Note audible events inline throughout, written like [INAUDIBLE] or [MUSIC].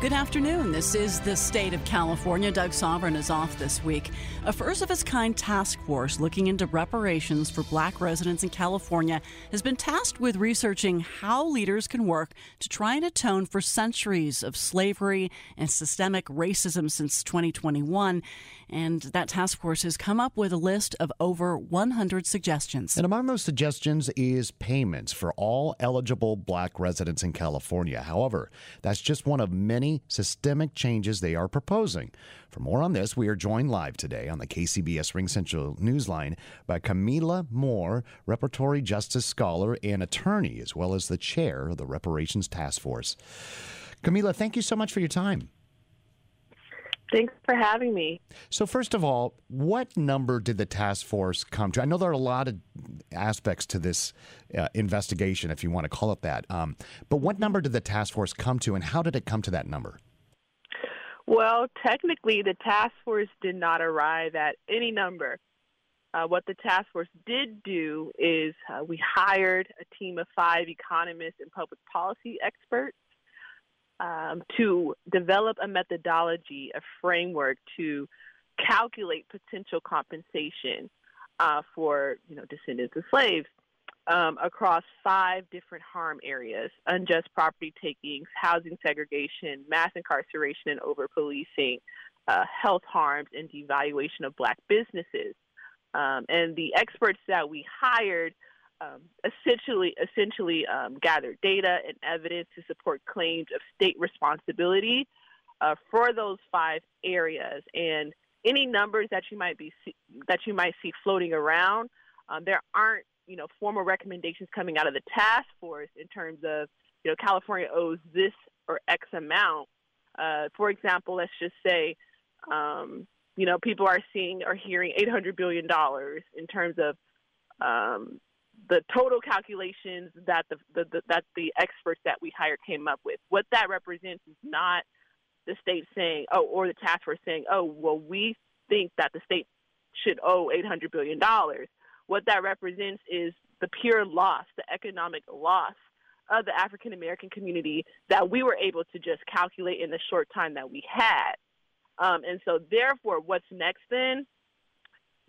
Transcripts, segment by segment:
Good afternoon. This is the state of California. Doug Sovern is off this week. A first of its kind task force looking into reparations for black residents in California has been tasked with researching how leaders can work to try and atone for centuries of slavery and systemic racism since 2021. And that task force has come up with a list of over 100 suggestions. And among those suggestions is payments for all eligible black residents in California. However, that's just one of many systemic changes they are proposing. For more on this, we are joined live today on the KCBS RingCentral Newsline by Kamilah Moore, reparatory justice scholar and attorney, as well as the chair of the Reparations Task Force. Kamilah, thank you so much for your time. Thanks for having me. So, first of all, what number did the task force come to? I know there are a lot of aspects to this uh, investigation, if you want to call it that. Um, but what number did the task force come to, and how did it come to that number? Well, technically, the task force did not arrive at any number. Uh, what the task force did do is uh, we hired a team of five economists and public policy experts um, to develop a methodology, a framework to calculate potential compensation uh, for you know descendants of slaves um, across five different harm areas: unjust property takings, housing segregation, mass incarceration and over policing, uh, health harms, and devaluation of black businesses. Um, and the experts that we hired um, essentially essentially um, gather data and evidence to support claims of state responsibility uh, for those five areas. And any numbers that you might be see, that you might see floating around, um, there aren't you know formal recommendations coming out of the task force in terms of you know California owes this or X amount. Uh, for example, let's just say um, you know people are seeing or hearing 800 billion dollars in terms of um, the total calculations that the, the, the, that the experts that we hired came up with. What that represents is not the state saying, oh, or the task force saying, oh, well, we think that the state should owe eight hundred billion dollars. What that represents is the pure loss, the economic loss of the African American community that we were able to just calculate in the short time that we had. Um, and so, therefore, what's next then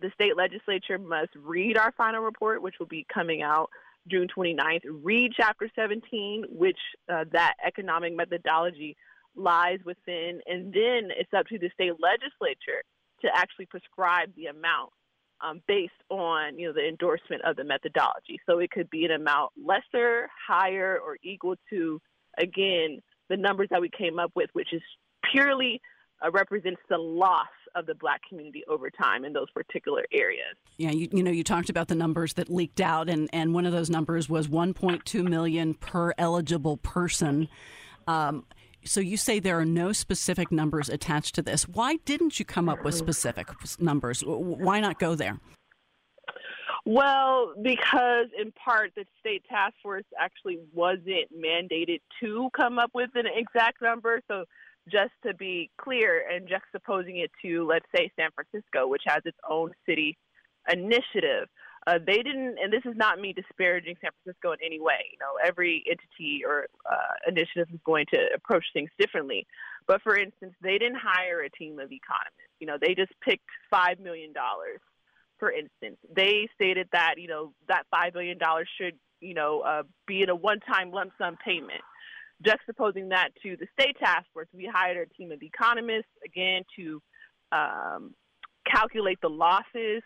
the state legislature must read our final report, which will be coming out June 29th, read Chapter 17, which uh, that economic methodology lies within, and then it's up to the state legislature to actually prescribe the amount um, based on you know the endorsement of the methodology. So it could be an amount lesser, higher, or equal to again the numbers that we came up with, which is purely uh, represents the loss of the black community over time in those particular areas. Yeah, you, you know, you talked about the numbers that leaked out, and, and one of those numbers was 1.2 million per eligible person. Um, so you say there are no specific numbers attached to this. Why didn't you come up with specific numbers? Why not go there? Well, because in part the state task force actually wasn't mandated to come up with an exact number. So just to be clear and juxtaposing it to, let's say, San Francisco, which has its own city initiative. Uh, they didn't, and this is not me disparaging San Francisco in any way. You know, every entity or uh, initiative is going to approach things differently. But for instance, they didn't hire a team of economists. You know, they just picked five million dollars. For instance, they stated that you know that five million dollars should you know uh, be in a one-time lump sum payment juxtaposing that to the state task force, we hired a team of economists again to um, calculate the losses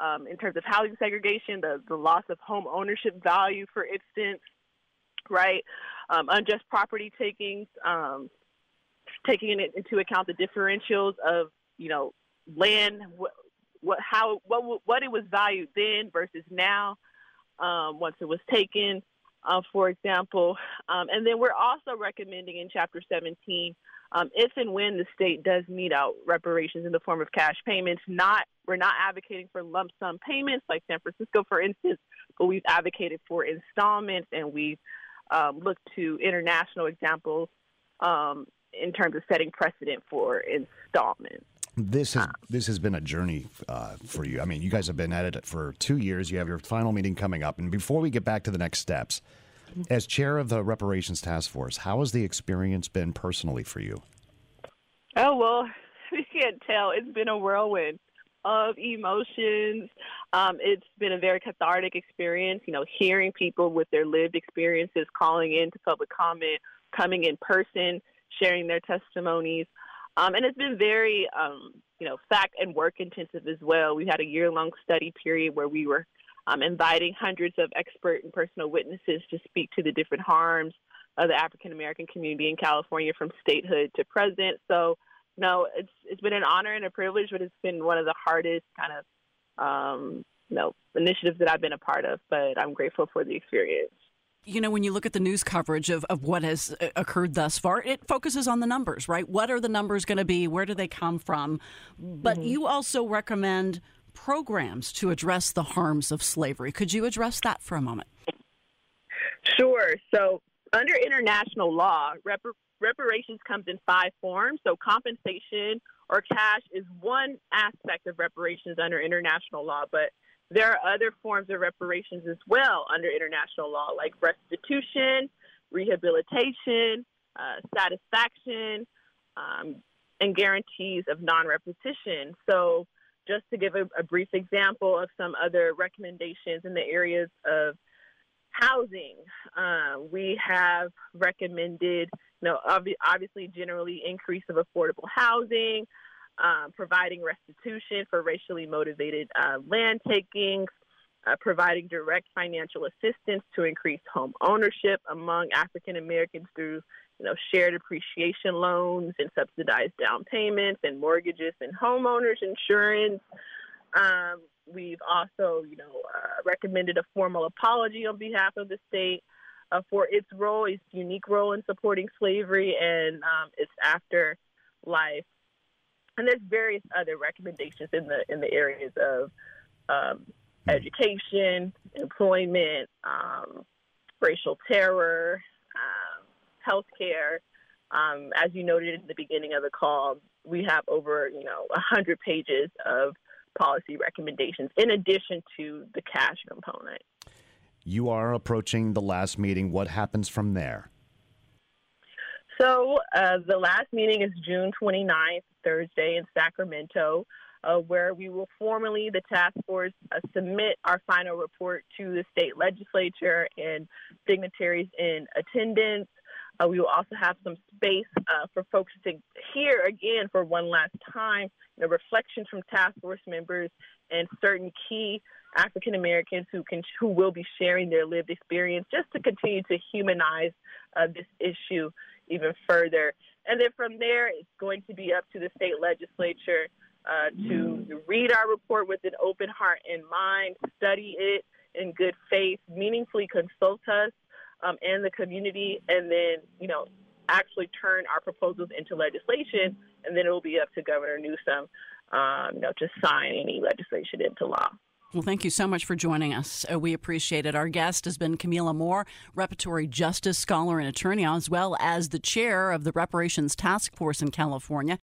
um, in terms of housing segregation, the, the loss of home ownership value, for instance, right? Um, unjust property takings, um, taking into account the differentials of, you know, land, what, what how what what it was valued then versus now, um, once it was taken, uh, for example, um, and then we're also recommending in Chapter 17 um, if and when the state does mete out reparations in the form of cash payments, not we're not advocating for lump sum payments like San Francisco, for instance, but we've advocated for installments and we've um, looked to international examples um, in terms of setting precedent for installments. This has this has been a journey uh, for you. I mean, you guys have been at it for two years. You have your final meeting coming up, and before we get back to the next steps, as chair of the reparations task force, how has the experience been personally for you? Oh well, [LAUGHS] you can't tell. It's been a whirlwind of emotions. Um, it's been a very cathartic experience. You know, hearing people with their lived experiences, calling in to public comment, coming in person, sharing their testimonies. Um, and it's been very, um, you know, fact and work intensive as well. We had a year long study period where we were um, inviting hundreds of expert and personal witnesses to speak to the different harms of the African American community in California from statehood to present. So, no, it's it's been an honor and a privilege, but it's been one of the hardest kind of um, you know initiatives that I've been a part of. But I'm grateful for the experience. You know, when you look at the news coverage of, of what has uh, occurred thus far, it focuses on the numbers, right? What are the numbers going to be? Where do they come from? But mm-hmm. you also recommend programs to address the harms of slavery. Could you address that for a moment? Sure. So, under international law, rep- reparations comes in five forms. So, compensation or cash is one aspect of reparations under international law, but there are other forms of reparations as well under international law, like restitution, rehabilitation, uh, satisfaction, um, and guarantees of non repetition. So, just to give a, a, brief example of some other recommendations in the areas of housing, uh, we have recommended, you know, ob- obviously generally increase of affordable housing, uh, providing restitution for racially motivated uh, land takings, uh, providing direct financial assistance to increase home ownership among African Americans through you know shared appreciation loans and subsidized down payments and mortgages and homeowners insurance. Um, we've also you know uh, recommended a formal apology on behalf of the state uh, for its role, its unique role in supporting slavery and um, its afterlife. And there's various other recommendations in the in the areas of um, education, employment, um, racial terror, um, healthcare. Um, as you noted at the beginning of the call, we have over you know 100 pages of policy recommendations in addition to the cash component. You are approaching the last meeting. What happens from there? So uh, the last meeting is June 29th, Thursday in Sacramento uh, where we will formally, the task force, uh, submit our final report to the state legislature and dignitaries in attendance. Uh, we will also have some space uh, for folks to hear again for one last time know, reflections from task force members and certain key African Americans who can who will be sharing their lived experience, just to continue to humanize uh, this issue even further. And then from there, it's going to be up to the state legislature uh, to read our report with an open heart and mind, study it in good faith, meaningfully consult us um, and the community, and then, you know, actually turn our proposals into legislation, and then it will be up to Governor Newsom, um, you know, to sign any legislation into law. Well, thank you so much for joining us. Uh, we appreciate it. Our guest has been Kamilah Moore, reparatory justice scholar and attorney, as well as the chair of the Reparations Task Force in California.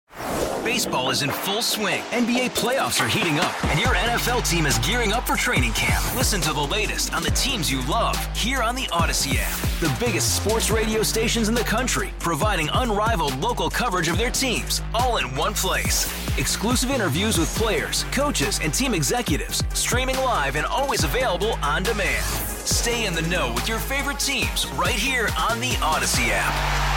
Baseball is in full swing. NBA playoffs are heating up, and your NFL team is gearing up for training camp. Listen to the latest on the teams you love here on the Audacy app. The biggest sports radio stations in the country, providing unrivaled local coverage of their teams, all in one place. Exclusive interviews with players, coaches, and team executives, streaming live and always available on demand. Stay in the know with your favorite teams right here on the Audacy app.